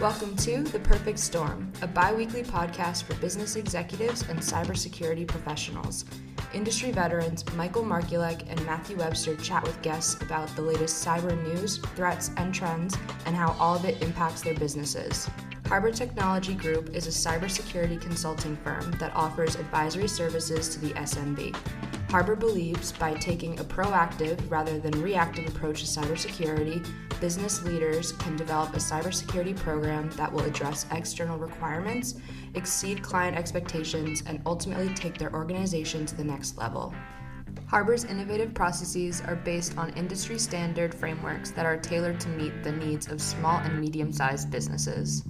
Welcome to The Perfect Storm, a bi weekly podcast for business executives and cybersecurity professionals. Industry veterans Michael Markulec and Matthew Webster chat with guests about the latest cyber news, threats, and trends, and how all of it impacts their businesses. Harbor Technology Group is a cybersecurity consulting firm that offers advisory services to the SMB. Harbor believes by taking a proactive rather than reactive approach to cybersecurity, business leaders can develop a cybersecurity program that will address external requirements, exceed client expectations, and ultimately take their organization to the next level. Harbor's innovative processes are based on industry standard frameworks that are tailored to meet the needs of small and medium sized businesses.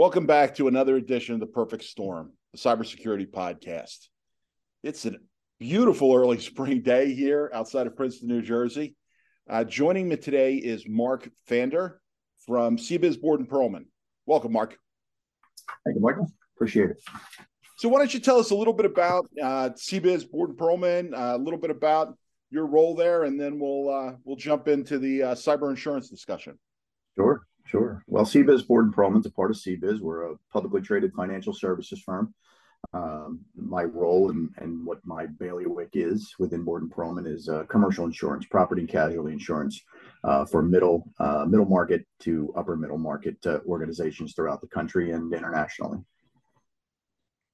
Welcome back to another edition of the Perfect Storm, the cybersecurity podcast. It's a beautiful early spring day here outside of Princeton, New Jersey. Uh, joining me today is Mark Phander from CBiz Borden Perlman. Welcome, Mark. Thank you, Michael. Appreciate it. So, why don't you tell us a little bit about uh, CBiz Borden Perlman, uh, a little bit about your role there, and then we'll uh, we'll jump into the uh, cyber insurance discussion. Sure. Sure. Well, CBiz Borden Perlman's a part of CBiz. We're a publicly traded financial services firm. Um, my role and, and what my bailiwick is within Borden Perlman is uh, commercial insurance, property and casualty insurance uh, for middle uh, middle market to upper middle market uh, organizations throughout the country and internationally.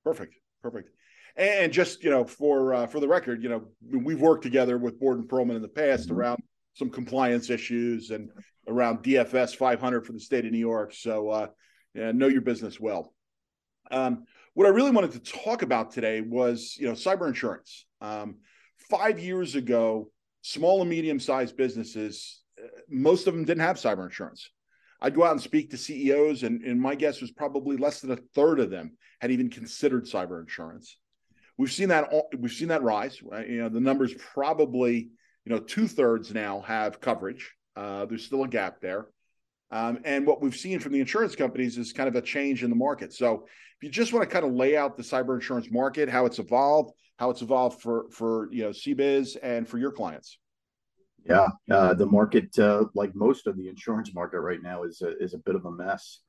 Perfect. Perfect. And just you know, for uh, for the record, you know, we've worked together with Borden Perlman in the past mm-hmm. around some compliance issues and around DFS 500 for the state of New York. So, uh, yeah, know your business well. Um, what I really wanted to talk about today was, you know, cyber insurance. Um, five years ago, small and medium-sized businesses, uh, most of them didn't have cyber insurance. I'd go out and speak to CEOs, and, and my guess was probably less than a third of them had even considered cyber insurance. We've seen that we've seen that rise. You know, the numbers probably you know two thirds now have coverage. Uh, there's still a gap there. Um, and what we've seen from the insurance companies is kind of a change in the market. So if you just want to kind of lay out the cyber insurance market, how it's evolved, how it's evolved for for you know CBiz and for your clients. Yeah, uh, the market, uh, like most of the insurance market right now, is a, is a bit of a mess.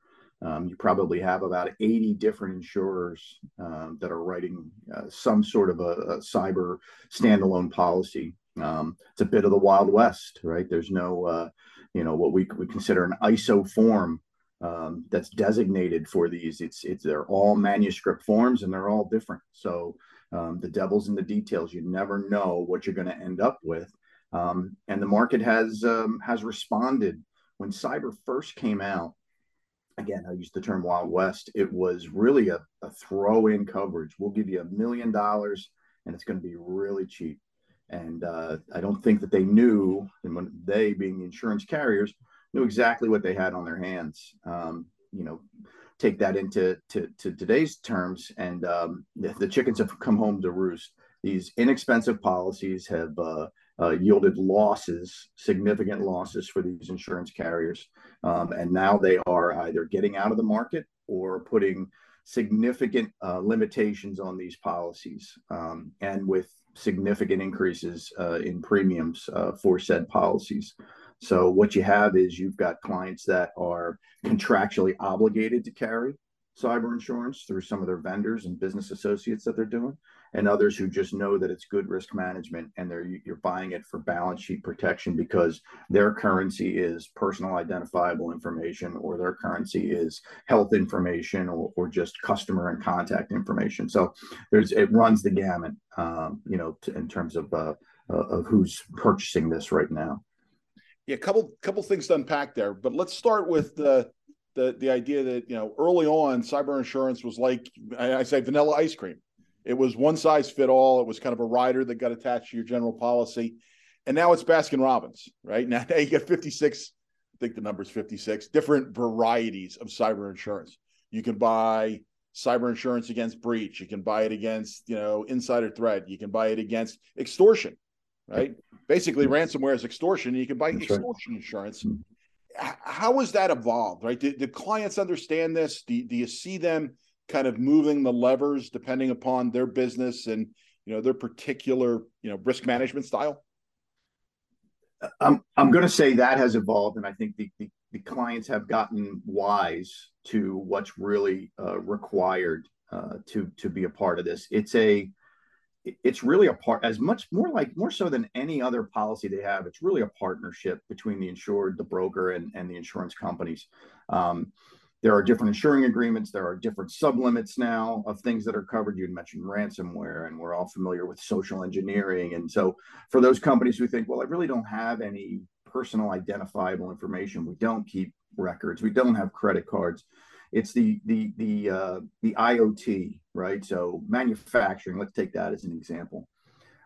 Um, you probably have about 80 different insurers um, that are writing uh, some sort of a, a cyber standalone policy. Um, it's a bit of the Wild West, right? There's no, uh, you know, what we, we consider an ISO form um, that's designated for these. It's it's they're all manuscript forms and they're all different. So um, the devil's in the details. You never know what you're going to end up with. Um, and the market has um, has responded when cyber first came out. Again, I use the term Wild West. It was really a, a throw in coverage. We'll give you a million dollars and it's going to be really cheap and uh, I don't think that they knew, and when they, being the insurance carriers, knew exactly what they had on their hands. Um, you know, take that into to, to today's terms, and um, the, chickens have come home to roost. These inexpensive policies have uh, uh, yielded losses, significant losses for these insurance carriers, um, and now they are either getting out of the market or putting significant uh, limitations on these policies. Um, and with significant increases uh, in premiums uh, for said policies. So what you have is you've got clients that are contractually obligated to carry cyber insurance through some of their vendors and business associates that they're doing and others who just know that it's good risk management and they're you're buying it for balance sheet protection because their currency is personal identifiable information or their currency is health information or, or just customer and contact information. So there's it runs the gamut um, you know to, in terms of uh, uh, of who's purchasing this right now. Yeah a couple couple things to unpack there but let's start with the the the idea that you know early on cyber insurance was like I, I say vanilla ice cream it was one size fit all. It was kind of a rider that got attached to your general policy. And now it's Baskin Robbins, right? Now, now you get 56, I think the number is 56 different varieties of cyber insurance. You can buy cyber insurance against breach. You can buy it against, you know, insider threat. You can buy it against extortion, right? Basically, ransomware is extortion. You can buy That's extortion right. insurance. Hmm. how has that evolved? Right? Do, do clients understand this? Do, do you see them kind of moving the levers depending upon their business and you know their particular you know risk management style? I'm I'm going to say that has evolved, and I think the, the, the clients have gotten wise to what's really uh, required uh, to to be a part of this. It's a it's really a part as much more like more so than any other policy they have. It's really a partnership between the insured, the broker, and and the insurance companies. Um, there are different insuring agreements. There are different sublimits now of things that are covered. You mentioned ransomware, and we're all familiar with social engineering. And so, for those companies who think, well, I really don't have any personal identifiable information, we don't keep records, we don't have credit cards. It's the the the uh, the IoT, right? So manufacturing. Let's take that as an example.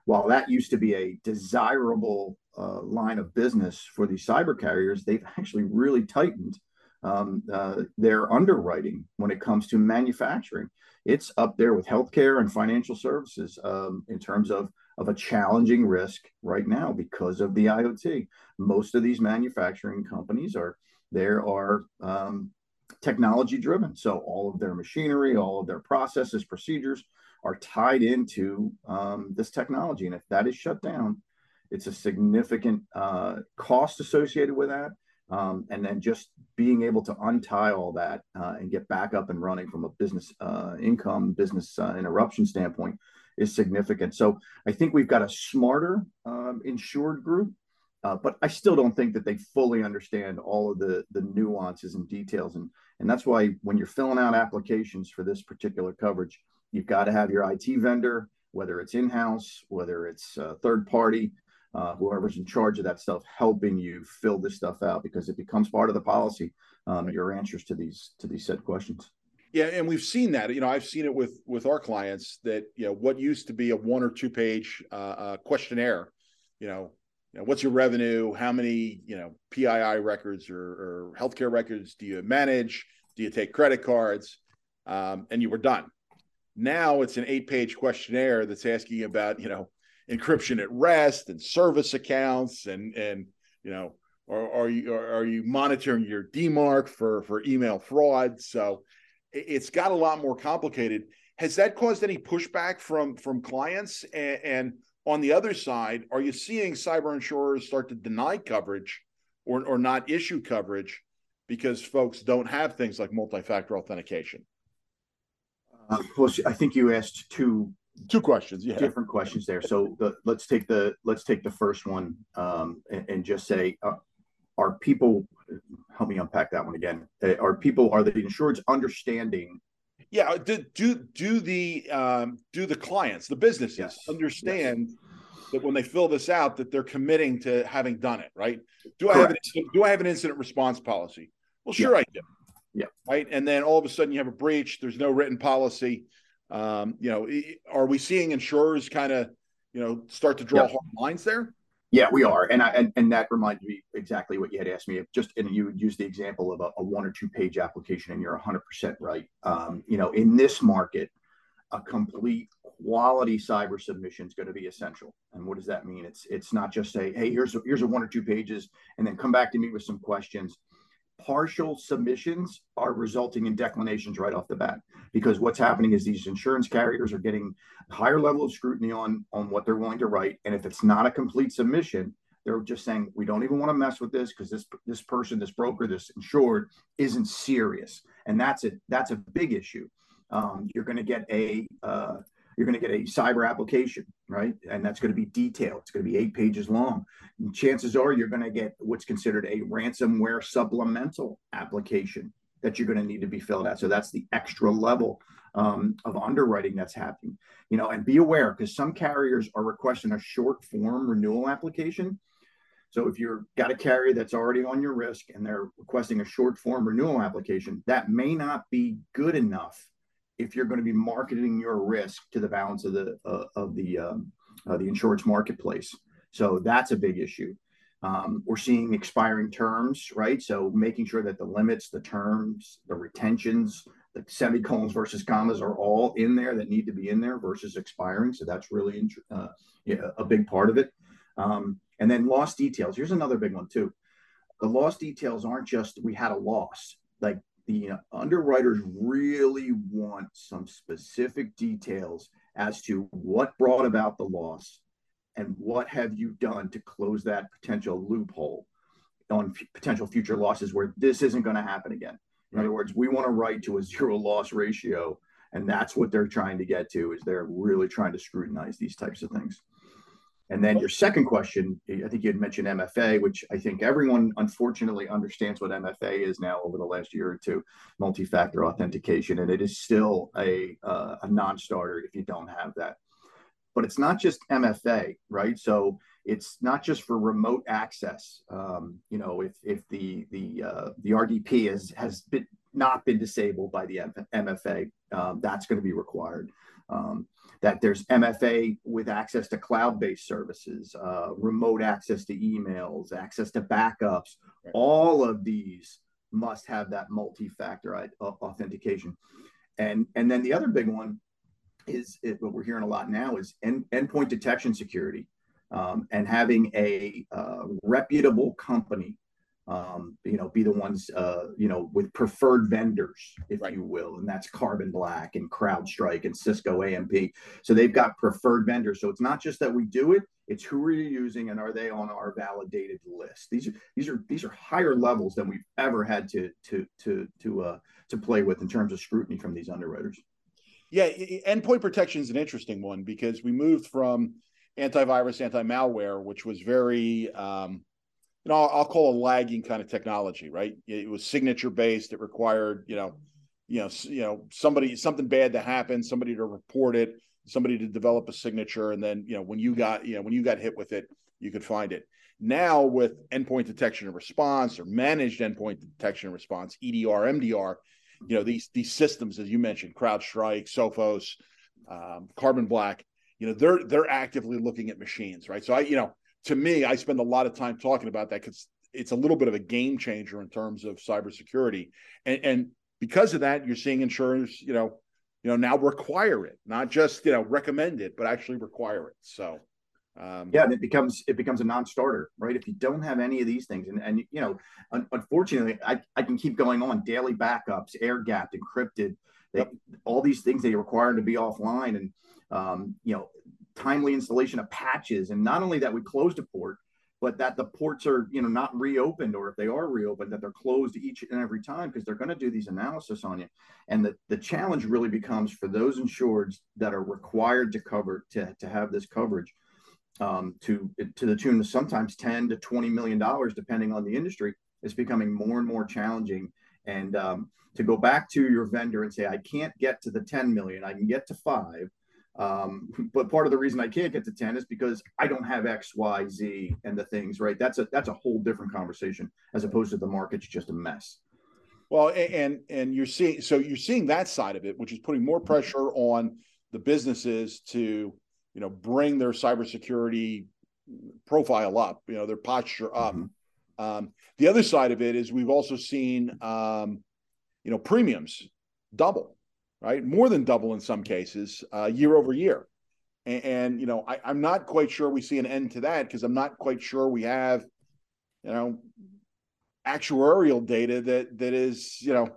While that used to be a desirable uh, line of business for these cyber carriers, they've actually really tightened um, uh, their underwriting when it comes to manufacturing. It's up there with healthcare and financial services um, in terms of, of a challenging risk right now because of the IoT. Most of these manufacturing companies are there are um, technology driven. So all of their machinery, all of their processes, procedures are tied into um, this technology. And if that is shut down, it's a significant uh, cost associated with that um, and then just being able to untie all that uh, and get back up and running from a business uh, income, business uh, interruption standpoint is significant. So I think we've got a smarter um, insured group, uh, but I still don't think that they fully understand all of the the nuances and details. And and that's why when you're filling out applications for this particular coverage, you've got to have your IT vendor, whether it's in house, whether it's third party uh, whoever's in charge of that stuff helping you fill this stuff out because it becomes part of the policy um, your answers to these to these said questions yeah and we've seen that you know i've seen it with with our clients that you know what used to be a one or two page uh, uh, questionnaire you know you know, what's your revenue? How many, you know, PII records or, or healthcare records do you manage? Do you take credit cards? Um, and you were done. Now it's an eight-page questionnaire that's asking about, you know, encryption at rest and service accounts and and you know are, are you are you monitoring your DMARC for for email fraud? So it's got a lot more complicated. Has that caused any pushback from from clients? And, and on the other side, are you seeing cyber insurers start to deny coverage or or not issue coverage because folks don't have things like multi-factor authentication? Uh, well, I think you asked two two questions yeah. Different questions there. So the, let's take the let's take the first one um, and, and, just say uh, are people help me unpack that one again. Uh, are people are the insureds understanding? Yeah do do, do the um, do the clients the businesses yes. understand yes. that when they fill this out that they're committing to having done it right? Do Correct. i have an, do i have an incident response policy? Well sure yeah. i do. Yeah. Right? And then all of a sudden you have a breach there's no written policy um, you know, are we seeing insurers kind of, you know, start to draw hard lines there? Yeah, we are, and I and, and that reminds me exactly what you had asked me. If just and you would use the example of a, a one or two page application, and you're 100 percent right. Um, you know, in this market, a complete quality cyber submission is going to be essential. And what does that mean? It's it's not just say, hey, here's a, here's a one or two pages, and then come back to me with some questions partial submissions are resulting in declinations right off the bat because what's happening is these insurance carriers are getting higher level of scrutiny on on what they're willing to write. And if it's not a complete submission they're just saying we don't even want to mess with this because this this person this broker this insured isn't serious. And that's it that's a big issue. Um, you're going to get a uh, you're going to get a cyber application, right? And that's going to be detailed. It's going to be eight pages long. And chances are you're going to get what's considered a ransomware supplemental application that you're going to need to be filled out. So that's the extra level um, of underwriting that's happening. You know, and be aware because some carriers are requesting a short form renewal application. So if you've got a carrier that's already on your risk and they're requesting a short form renewal application, that may not be good enough if you're going to be marketing your risk to the balance of the uh, of the um, uh, the insurance marketplace. So that's a big issue. Um, we're seeing expiring terms, right? So making sure that the limits, the terms, the retentions, the semicolons versus commas are all in there that need to be in there versus expiring. So that's really uh, yeah, a big part of it. Um, and then lost details. Here's another big one too. the loss details aren't just we had a loss. Like the underwriters really want some specific details as to what brought about the loss and what have you done to close that potential loophole on f- potential future losses where this isn't going to happen again. In other words, we want to write to a zero loss ratio, and that's what they're trying to get to. Is they're really trying to scrutinize these types of things. And then your second question, I think you had mentioned MFA, which I think everyone unfortunately understands what MFA is now over the last year or two, multi-factor authentication, and it is still a uh, a non-starter if you don't have that. But it's not just MFA, right? So it's not just for remote access. Um, you know, if if the the uh, the RDP is, has been not been disabled by the MFA, um, that's going to be required. Um, that there's MFA with access to cloud-based services, uh, remote access to emails, access to backups. Right. All of these must have that multi-factor authentication. And and then the other big one is it, what we're hearing a lot now is end, endpoint detection security um, and having a uh, reputable company um, you know, be the ones, uh, you know, with preferred vendors, if right. you will, and that's Carbon Black and CrowdStrike and Cisco AMP. So they've got preferred vendors. So it's not just that we do it; it's who are you using and are they on our validated list. These are these are these are higher levels than we've ever had to to to to uh, to play with in terms of scrutiny from these underwriters. Yeah, endpoint protection is an interesting one because we moved from antivirus, anti malware, which was very um, you know, I'll, call a lagging kind of technology, right? It was signature based. It required, you know, you know, you know, somebody something bad to happen, somebody to report it, somebody to develop a signature, and then you know when you got you know when you got hit with it, you could find it. Now with endpoint detection and response or managed endpoint detection and response, EDR, MDR, you know these these systems as you mentioned, CrowdStrike, Sophos, um, Carbon Black, you know they're they're actively looking at machines, right? So I you know to me, I spend a lot of time talking about that because it's a little bit of a game changer in terms of cybersecurity. And, and because of that, you're seeing insurers, you know, you know, now require it, not just you know recommend it, but actually require it. So um, yeah, and it becomes it becomes a non-starter, right? If you don't have any of these things, and and you know, un- unfortunately, I, I can keep going on daily backups, air gapped, encrypted, they, yep. all these things they require to be offline, and um, you know, timely installation of patches. And not only that we closed a port, but that the ports are, you know, not reopened, or if they are reopened, that they're closed each and every time because they're going to do these analysis on you. And the, the challenge really becomes for those insureds that are required to cover to, to have this coverage um, to to the tune of sometimes 10 to 20 million dollars, depending on the industry, is becoming more and more challenging. And um, to go back to your vendor and say, I can't get to the 10 million, I can get to five um, but part of the reason I can't get to 10 is because I don't have X, Y, Z and the things, right? That's a that's a whole different conversation as opposed to the market's just a mess. Well, and and you're seeing so you're seeing that side of it, which is putting more pressure on the businesses to, you know, bring their cybersecurity profile up, you know, their posture up. Mm-hmm. Um, the other side of it is we've also seen, um, you know, premiums double right? More than double in some cases, uh, year over year. And, and you know, I, I'm not quite sure we see an end to that because I'm not quite sure we have, you know, actuarial data that that is, you know,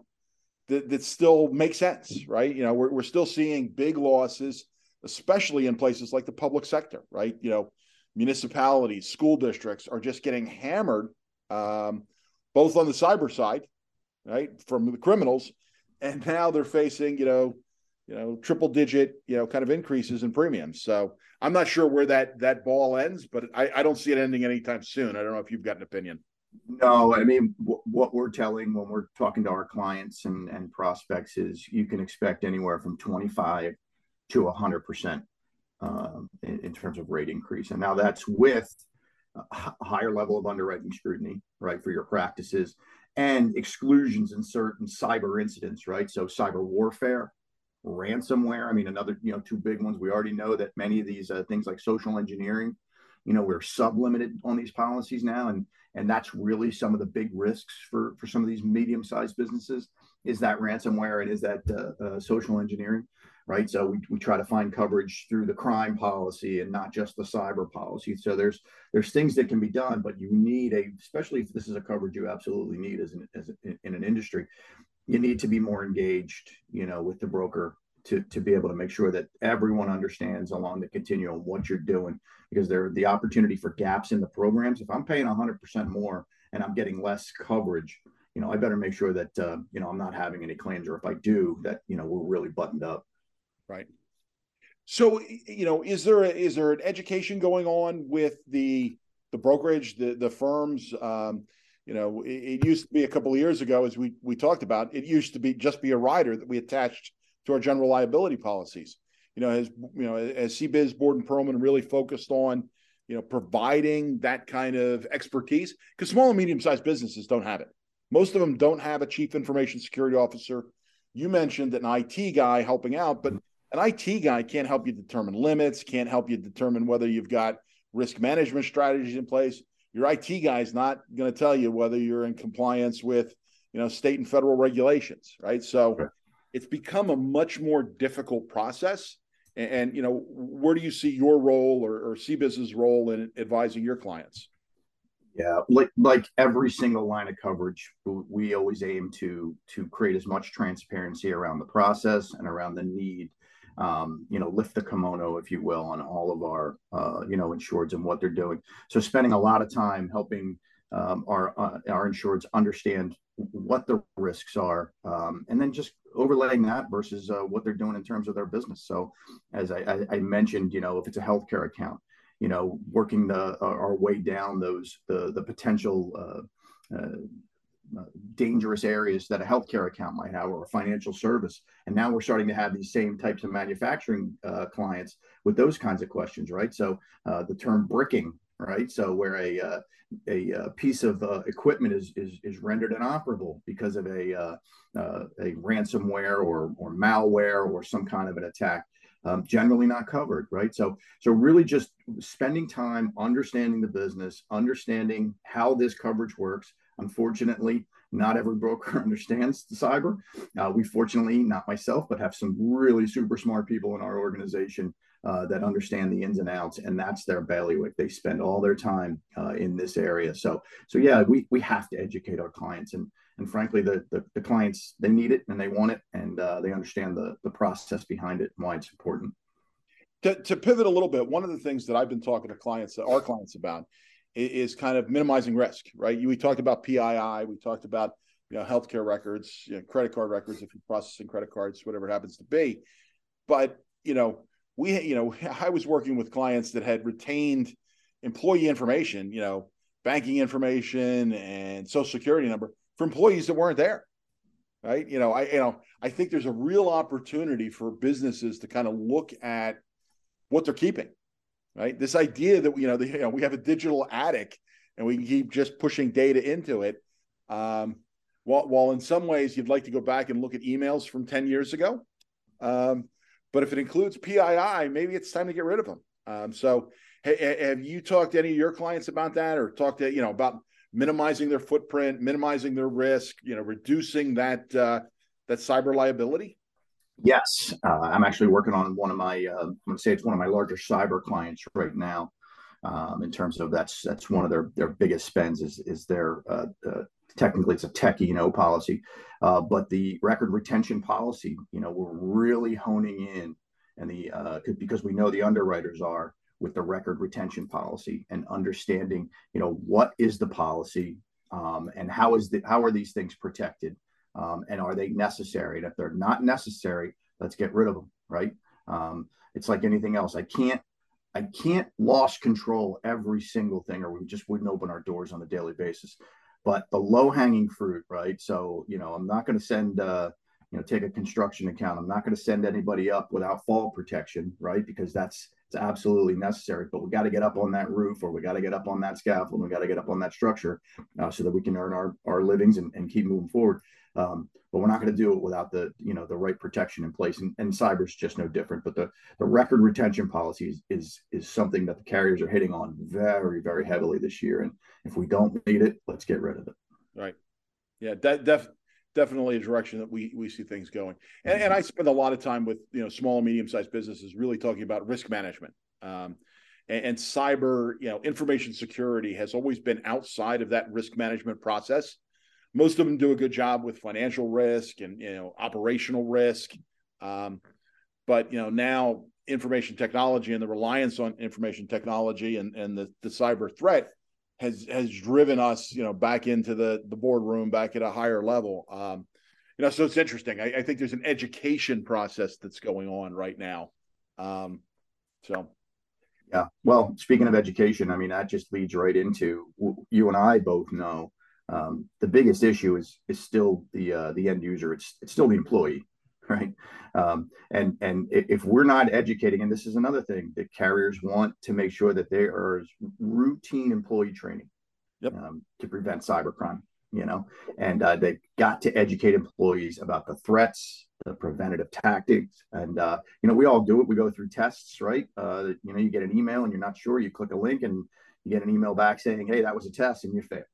that that still makes sense, right? You know, we're we're still seeing big losses, especially in places like the public sector, right? You know, municipalities, school districts are just getting hammered, um, both on the cyber side, right, from the criminals, and now they're facing you know you know triple digit you know kind of increases in premiums. So i'm not sure where that that ball ends but i, I don't see it ending anytime soon. I don't know if you've got an opinion. No i mean w- what we're telling when we're talking to our clients and, and prospects is you can expect anywhere from 25 to 100 percent uh, in, in, terms of rate increase. And now that's with a higher level of underwriting scrutiny right for your practices and exclusions in certain cyber incidents, right? So cyber warfare, ransomware. I mean, another, you know, two big ones. We already know that many of these uh, things like social engineering, you know, we're sublimited on these policies now, and and that's really some of the big risks for for some of these medium-sized businesses is that ransomware and is that uh, uh, social engineering. Right? So we, we try to find coverage through the crime policy and not just the cyber policy. So there's there's things that can be done, but you need a, especially if this is a coverage you absolutely need as an as in an industry, you need to be more engaged, you know, with the broker to to be able to make sure that everyone understands along the continuum what you're doing because there the opportunity for gaps in the programs. If I'm paying 100% more and I'm getting less coverage, you know, I better make sure that uh, you know I'm not having any claims, or if I do, that you know we're really buttoned up. Right. So you know, is there a, is there an education going on with the the brokerage, the the firms? Um, you know, it, it, used to be a couple of years ago, as we we talked about, it used to be just be a rider that we attached to our general liability policies. You know, as you know, as CBiz Borden Perlman really focused on, you know, providing that kind of expertise because small and medium sized businesses don't have it. Most of them don't have a chief information security officer. You mentioned an IT guy helping out, but an IT guy can't help you determine limits, can't help you determine whether you've got risk management strategies in place. Your IT guy is not going to tell you whether you're in compliance with, you know, state and federal regulations, right? So right. it's become a much more difficult process. And, and, you know, where do you see your role or, or CBiz's role in advising your clients? Yeah, like like every single line of coverage, we always aim to to create as much transparency around the process and around the need. Um, you know, lift the kimono, if you will, on all of our uh, you know insureds and what they're doing. So spending a lot of time helping um, our uh, our insureds understand what the risks are, um, and then just overlaying that versus uh, what they're doing in terms of their business. So, as I, I, mentioned, you know, if it's a healthcare account, you know, working the our way down those the the potential uh, uh, dangerous areas that a healthcare account might have or a financial service. And now we're starting to have these same types of manufacturing uh, clients with those kinds of questions, right? So uh, the term bricking, right? So where a uh, a, a, piece of equipment is, is is rendered inoperable because of a a ransomware or or malware or some kind of an attack um, generally not covered, right? So, so really just spending time understanding the business, understanding how this coverage works. Unfortunately, not every broker understands the cyber. Uh, we fortunately, not myself, but have some really super smart people in our organization uh, that understand the ins and outs, and that's their bailiwick. They spend all their time uh, in this area. So, so yeah, we we have to educate our clients, and and frankly, the, the, the clients they need it and they want it, and uh, they understand the the process behind it and why it's important. To, to pivot a little bit, one of the things that I've been talking to clients, our clients about, is, kind of minimizing risk. Right? We talked about PII, we talked about you know healthcare records, you know, credit card records if you're processing credit cards, whatever it happens to be. But you know, we you know, I was working with clients that had retained employee information, you know, banking information and social security number for employees that weren't there right you know i you know i think there's a real opportunity for businesses to kind of look at what they're keeping right? This idea that you know, the, you know we have a digital attic and we can keep just pushing data into it. Um, while, while in some ways you'd like to go back and look at emails from 10 years ago um, but if it includes pii maybe it's time to get rid of them. Um, so have you talked to any of your clients about that or talked to you know about minimizing their footprint, minimizing their risk, you know, reducing that uh, that cyber liability? Yes, uh, I'm actually working on one of my. Uh, I'm going to say it's one of my larger cyber clients right now. Um, in terms of that's that's one of their their biggest spends is is their uh, uh, technically it's a tech E&O policy, uh, but the record retention policy. You know, we're really honing in, and the uh, because we know the underwriters are with the record retention policy and understanding, you know, what is the policy um, and how is the how are these things protected um, and are they necessary? And if they're not necessary, let's get rid of them. Right? Um, it's like anything else. I can't I can't lost control every single thing, or we just wouldn't open our doors on a daily basis. But the low hanging fruit, right? So you know, I'm not going to send. Uh, you know, take a construction account. I'm not going to send anybody up without fall protection, right? Because that's it's absolutely necessary. But we got to get up on that roof, or we got to get up on that scaffold, and we got to get up on that structure, uh, so that we can earn our our livings and, and keep moving forward. Um, but we're not going to do it without the you know the right protection in place. And, and cyber is just no different. But the the record retention policy is, is is something that the carriers are hitting on very very heavily this year. And if we don't need it, let's get rid of it. Right. Yeah. That def- definitely a direction that we we see things going. And, and I spend a lot of time with you know small and medium sized businesses, really talking about risk management. Um, and, and, cyber, you know, information security has always been outside of that risk management process. Most of them do a good job with financial risk and you know operational risk, um, but you know now information technology and the reliance on information technology and and the, the cyber threat has has driven us, you know, back into the the boardroom, back at a higher level. Um, you know, so it's interesting. I, I, think there's an education process that's going on right now. Um, so, yeah. Well, speaking of education, I mean that just leads right into you and I both know um, the biggest issue is is still the uh, the end user. It's it's still the employee. right? Um, and and if we're not educating, and this is another thing that carriers want to make sure that there is routine employee training yep. um, to prevent cybercrime, you know, and uh, they've got to educate employees about the threats, the preventative tactics, and uh, you know, we all do it. We go through tests, right? Uh, you know, you get an email and you're not sure, you click a link and you get an email back saying, "Hey, that was a test and you failed."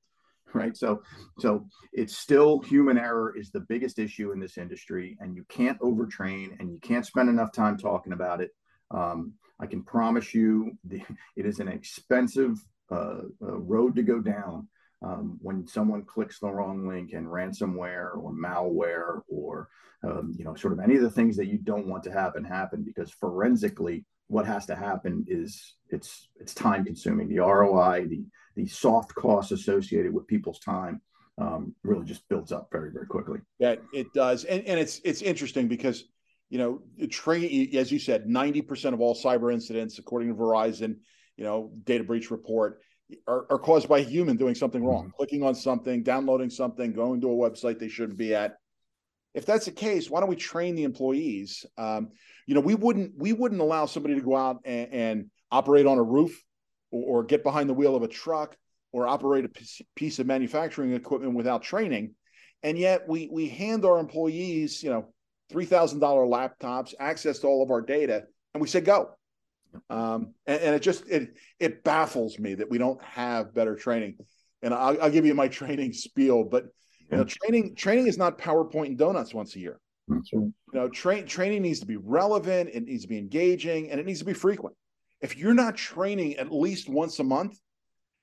Right? So so it's still human error is the biggest issue in this industry and you can't overtrain and you can't spend enough time talking about it. Um, i can promise you the, it is an expensive uh, uh, road to go down um, when someone clicks the wrong link and ransomware or malware or um, you know sort of any of the things that you don't want to happen happen because forensically what has to happen is it's it's time consuming. The roi the the soft costs associated with people's time um, really just builds up very very quickly. Yeah it does. And, and it's it's interesting because you know train as you said 90% of all cyber incidents according to verizon you know data breach report are, are caused by a human doing something wrong mm-hmm. clicking on something downloading something going to a website they shouldn't be at. If that's the case why don't we train the employees? Um, you know we wouldn't we wouldn't allow somebody to go out and, and operate on a roof or, or get behind the wheel of a truck or operate a piece of manufacturing equipment without training. And yet we we hand our employees, you know, three thousand dollar laptops, access to all of our data, and we say go. Um, and, and, it just it it baffles me that we don't have better training. And I'll, I'll give you my training spiel, but you know, training training is not PowerPoint and donuts once a year. Right. You know, train training needs to be relevant, it needs to be engaging, and it needs to be frequent if you're not training at least once a month,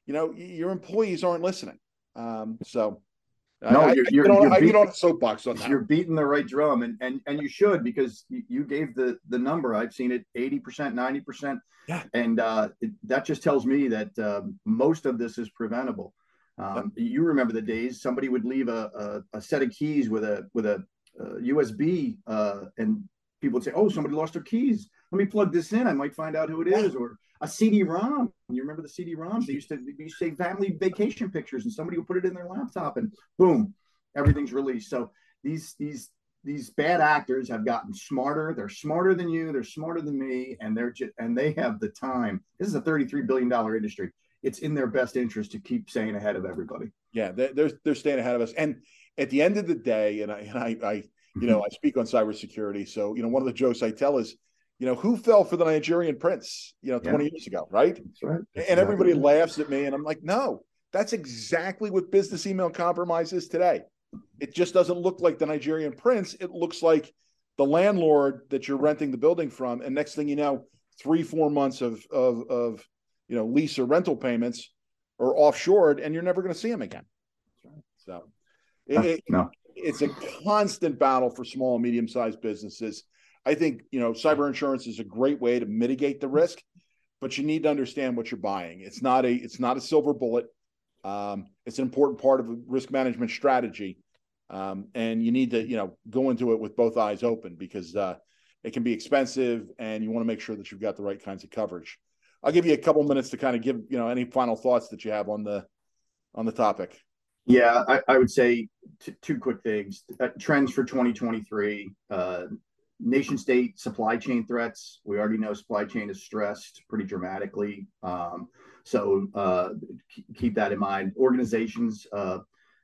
you know, your employees aren't listening. Um, so no, I, you're, I, you're, you're I get on a soapbox on that. You're beating the right drum, and and and you should because you gave the the number. I've seen it eighty percent, ninety percent. Yeah, and uh, it, that just tells me that um, most of this is preventable. Um, You remember the days somebody would leave a, a, a, set of keys with a with a, a USB, uh, and people would say, "Oh, somebody lost their keys." Let me plug this in. I might find out who it is. Or a CD-ROM. You remember the CD-ROMs? They used to they used to say family vacation pictures, and somebody would put it in their laptop, and boom, everything's released. So these these these bad actors have gotten smarter. They're smarter than you. They're smarter than me, and they're just and they have the time. This is a thirty-three billion dollar industry. It's in their best interest to keep staying ahead of everybody. Yeah, they're they're staying ahead of us. And at the end of the day, and I and I, I you know, I speak on cybersecurity. So you know, one of the jokes I tell is you know, who fell for the Nigerian prince, you know, 20 yeah. years ago, right? That's right. That's and everybody right. laughs at me. And I'm like, no, that's exactly what business email compromise is today. It just doesn't look like the Nigerian prince. It looks like the landlord that you're renting the building from. And next thing you know, three, four months of of of you know lease or rental payments are offshored and you're never going to see them again. So it, no. it's a constant battle for small and medium sized businesses I think you know cyber insurance is a great way to mitigate the risk, but you need to understand what you're buying. It's not a it's not a silver bullet. Um, it's an important part of a risk management strategy, um, and you need to you know go into it with both eyes open because uh, it can be expensive, and you want to make sure that you've got the right kinds of coverage. I'll give you a couple minutes to kind of give you know any final thoughts that you have on the on the topic. Yeah, I, I would say t- two quick things. Uh, trends for 2023. Uh, nation state supply chain threats. We already know supply chain is stressed pretty dramatically. Um, so uh, keep that in mind. Organizations uh,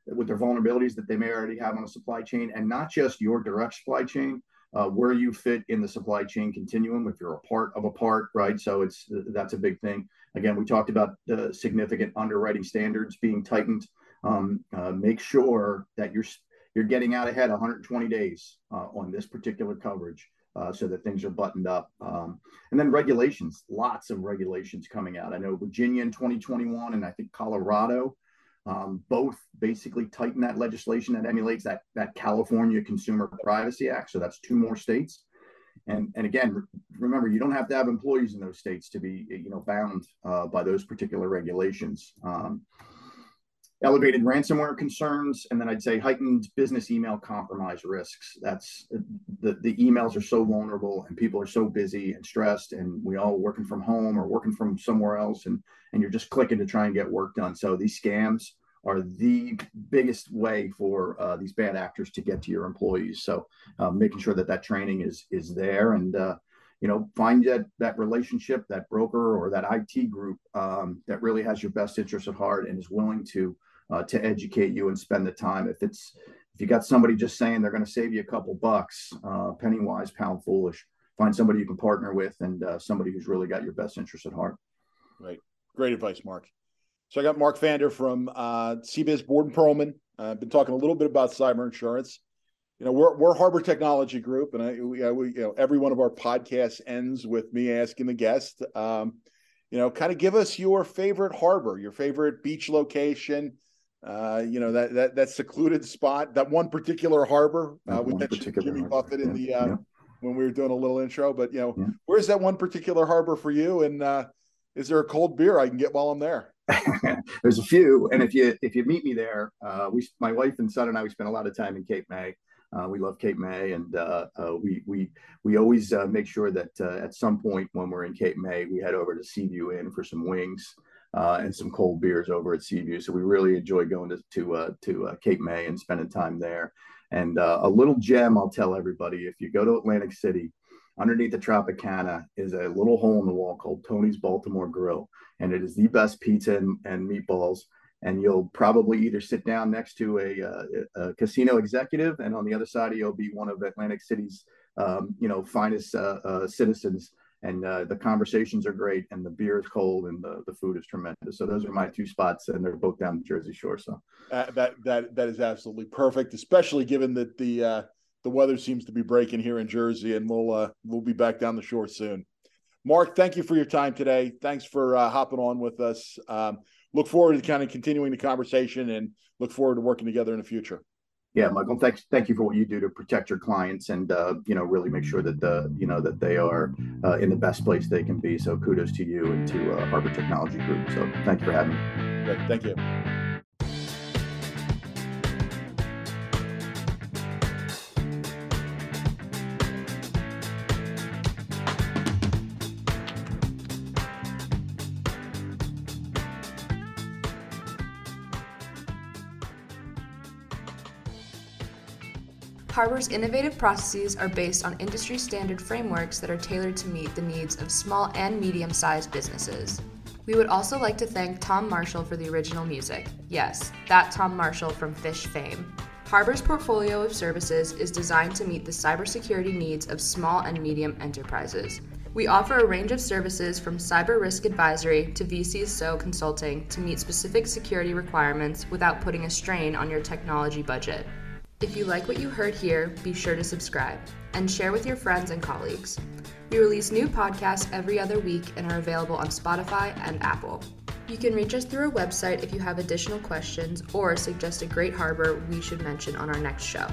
with their vulnerabilities that they may already have on a supply chain, and not just your direct supply chain, uh, where you fit in the supply chain continuum. If you're a part of a part, right? So it's that's a big thing. Again, we talked about the significant underwriting standards being tightened. Um, uh, make sure that you're you're getting out ahead 120 days uh, on this particular coverage uh, so that things are buttoned up. Um, and then regulations, lots of regulations coming out. I know Virginia in 2021 and I think Colorado um, both basically tighten that legislation that emulates that, that California Consumer Privacy Act. So that's two more states. And, and again, remember, you don't have to have employees in those states to be, you know, bound uh, by those particular regulations. Um, elevated ransomware concerns, and then I'd say heightened business email compromise risks. That's the, the emails are so vulnerable and people are so busy and stressed, and we all working from home or working from somewhere else, and, and you're just clicking to try and get work done. So these scams are the biggest way for uh, these bad actors to get to your employees. So uh, making sure that that training is is there and uh, you know find that that relationship, that broker or that IT group um, that really has your best interest at heart and is willing to uh, to educate you and spend the time. If it's if you got somebody just saying they're going to save you a couple bucks, uh, penny wise, pound foolish. Find somebody you can partner with and uh, somebody who's really got your best interest at heart. Right. Great advice, Mark. So I got Mark Phander from uh, CBIZ Borden Perlman. Uh, I've been talking a little bit about cyber insurance. You know, we're we're Harbor Technology Group, and I we, we you know every one of our podcasts ends with me asking the guest, um, you know, kind of give us your favorite harbor, your favorite beach location, uh, you know that that that secluded spot, that one particular harbor. Uh, we mentioned Jimmy harbor. Buffett in yeah, the uh, yeah. when we were doing a little intro, but you know, yeah. where's that one particular harbor for you? And uh, is there a cold beer I can get while I'm there? There's a few, and if you if you meet me there, uh, we my wife and son and I we spend a lot of time in Cape May. Uh, we love Cape May, and uh, uh, we we we always uh, make sure that uh, at some point when we're in Cape May, we head over to Seaview Inn for some wings uh, and some cold beers over at Seaview. So we really enjoy going to to uh, to uh, Cape May and spending time there. And uh, a little gem I'll tell everybody: if you go to Atlantic City, underneath the Tropicana is a little hole in the wall called Tony's Baltimore Grill, and it is the best pizza and, and meatballs. And you'll probably either sit down next to a, uh, a, casino executive, and on the other side, you'll be one of Atlantic City's, um, you know, finest uh, citizens and uh, the conversations are great and the beer is cold and the, the food is tremendous. So those are my two spots and they're both down the jersey shore so. Uh, that that that is absolutely perfect especially given that the uh, the weather seems to be breaking here in jersey and we'll uh, we'll be back down the shore soon. Mark thank you for your time today. Thanks for uh, hopping on with us. Um, look forward to kind of continuing the conversation and look forward to working together in the future yeah, Michael, thanks. Thank you for what you do to protect your clients and uh, you know really make sure that the you know that they are uh, in the best place they can be. So kudos to you and to uh, Harbor Technology Group. So thank you for having me. Great. Thank you. Harbor's innovative processes are based on industry standard frameworks that are tailored to meet the needs of small and medium sized businesses. We would also like to thank Tom Marshall for the original music. Yes, that Tom Marshall from Phish fame. Harbor's portfolio of services is designed to meet the cybersecurity needs of small and medium enterprises. We offer a range of services from cyber risk advisory to VCSO consulting to meet specific security requirements without putting a strain on your technology budget. If you like what you heard here, be sure to subscribe and share with your friends and colleagues. We release new podcasts every other week and are available on Spotify and Apple. You can reach us through our website if you have additional questions or suggest a great harbor we should mention on our next show.